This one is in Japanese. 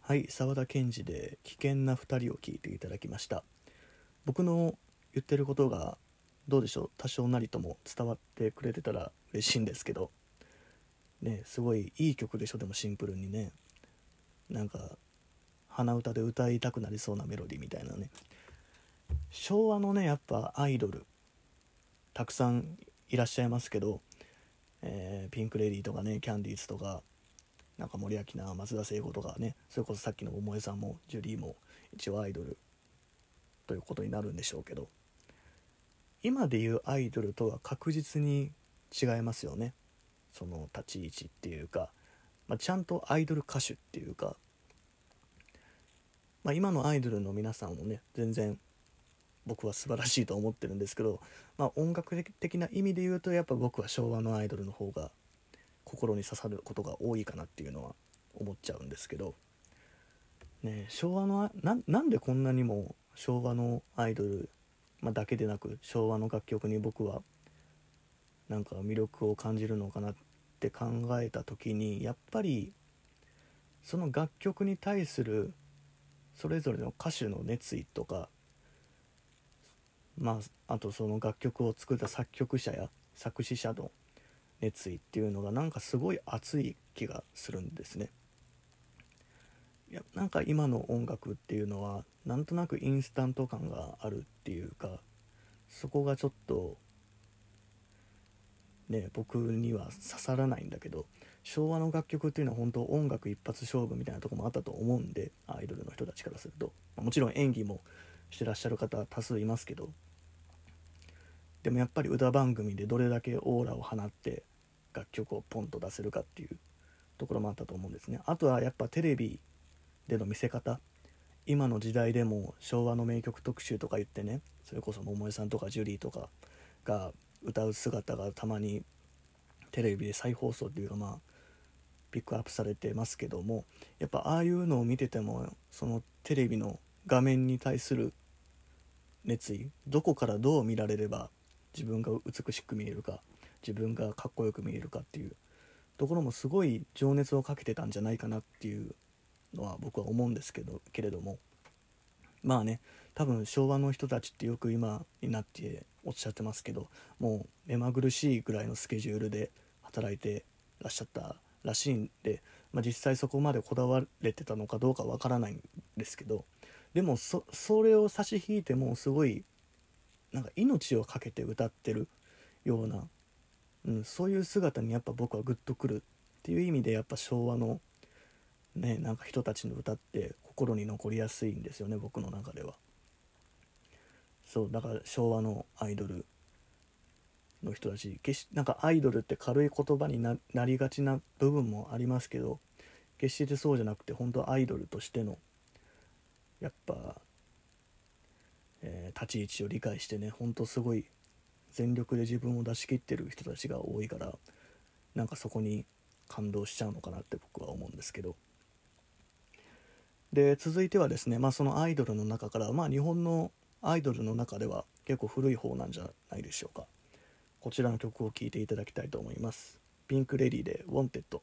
はい沢田研二で「危険な2人」を聞いていただきました。僕の言ってることがどうでしょう？多少なりとも伝わってくれてたら嬉しいんですけど。ねすごいいい曲でしょ？でもシンプルにね。なんか鼻歌で歌いたくなりそうなメロディーみたいなね。昭和のねやっぱアイドルたくさんいらっしゃいますけど、えー、ピンク・レディーとかねキャンディーズとかなんか森脇な松田聖子とかねそれこそさっきの桃江さんもジュリーも一応アイドルということになるんでしょうけど今でいうアイドルとは確実に違いますよね。その立ち位置っていうか、まあ、ちゃんとアイドル歌手っていうか、まあ、今のアイドルの皆さんもね全然僕は素晴らしいと思ってるんですけど、まあ、音楽的な意味で言うとやっぱ僕は昭和のアイドルの方が心に刺さることが多いかなっていうのは思っちゃうんですけど、ね、昭和のなんでこんなにも昭和のアイドル、まあ、だけでなく昭和の楽曲に僕はなんか魅力を感じるのかなって考えた時にやっぱりその楽曲に対するそれぞれの歌手の熱意とかまああとその楽曲を作った作曲者や作詞者の熱意っていうのがなんかすごい熱い気がするんですね。いやなんか今の音楽っていうのはなんとなくインスタント感があるっていうかそこがちょっとね僕には刺さらないんだけど昭和の楽曲っていうのは本当音楽一発勝負みたいなとこもあったと思うんでアイドルの人たちからするともちろん演技もしてらっしゃる方多数いますけどでもやっぱり歌番組でどれだけオーラを放って楽曲をポンと出せるかっていうところもあったと思うんですね。あとはやっぱテレビでの見せ方。今の時代でも昭和の名曲特集とか言ってねそれこそ桃江さんとかジュリーとかが歌う姿がたまにテレビで再放送っていうかまあピックアップされてますけどもやっぱああいうのを見ててもそのテレビの画面に対する熱意どこからどう見られれば自分が美しく見えるか自分がかっこよく見えるかっていうところもすごい情熱をかけてたんじゃないかなっていうのは僕は思うんですけどけれども。まあね多分昭和の人たちってよく今になっておっしゃってますけどもう目まぐるしいぐらいのスケジュールで働いてらっしゃったらしいんで、まあ、実際そこまでこだわれてたのかどうかわからないんですけどでもそれを差し引いてもすごいなんか命を懸けて歌ってるような、うん、そういう姿にやっぱ僕はグッとくるっていう意味でやっぱ昭和のねなんか人たちの歌って心に残りやすいんですよね僕の中では。そうだから昭和のアイドルの人たち決しなんかアイドルって軽い言葉になりがちな部分もありますけど決してそうじゃなくて本当アイドルとしてのやっぱ、えー、立ち位置を理解してねほんとすごい全力で自分を出し切ってる人たちが多いからなんかそこに感動しちゃうのかなって僕は思うんですけど。で続いてはですね、まあ、そのアイドルの中から、まあ、日本のアイドルの中では結構古い方なんじゃないでしょうか。こちらの曲を聴いていただきたいと思います。ピンク・レディーで「ウォンテッド」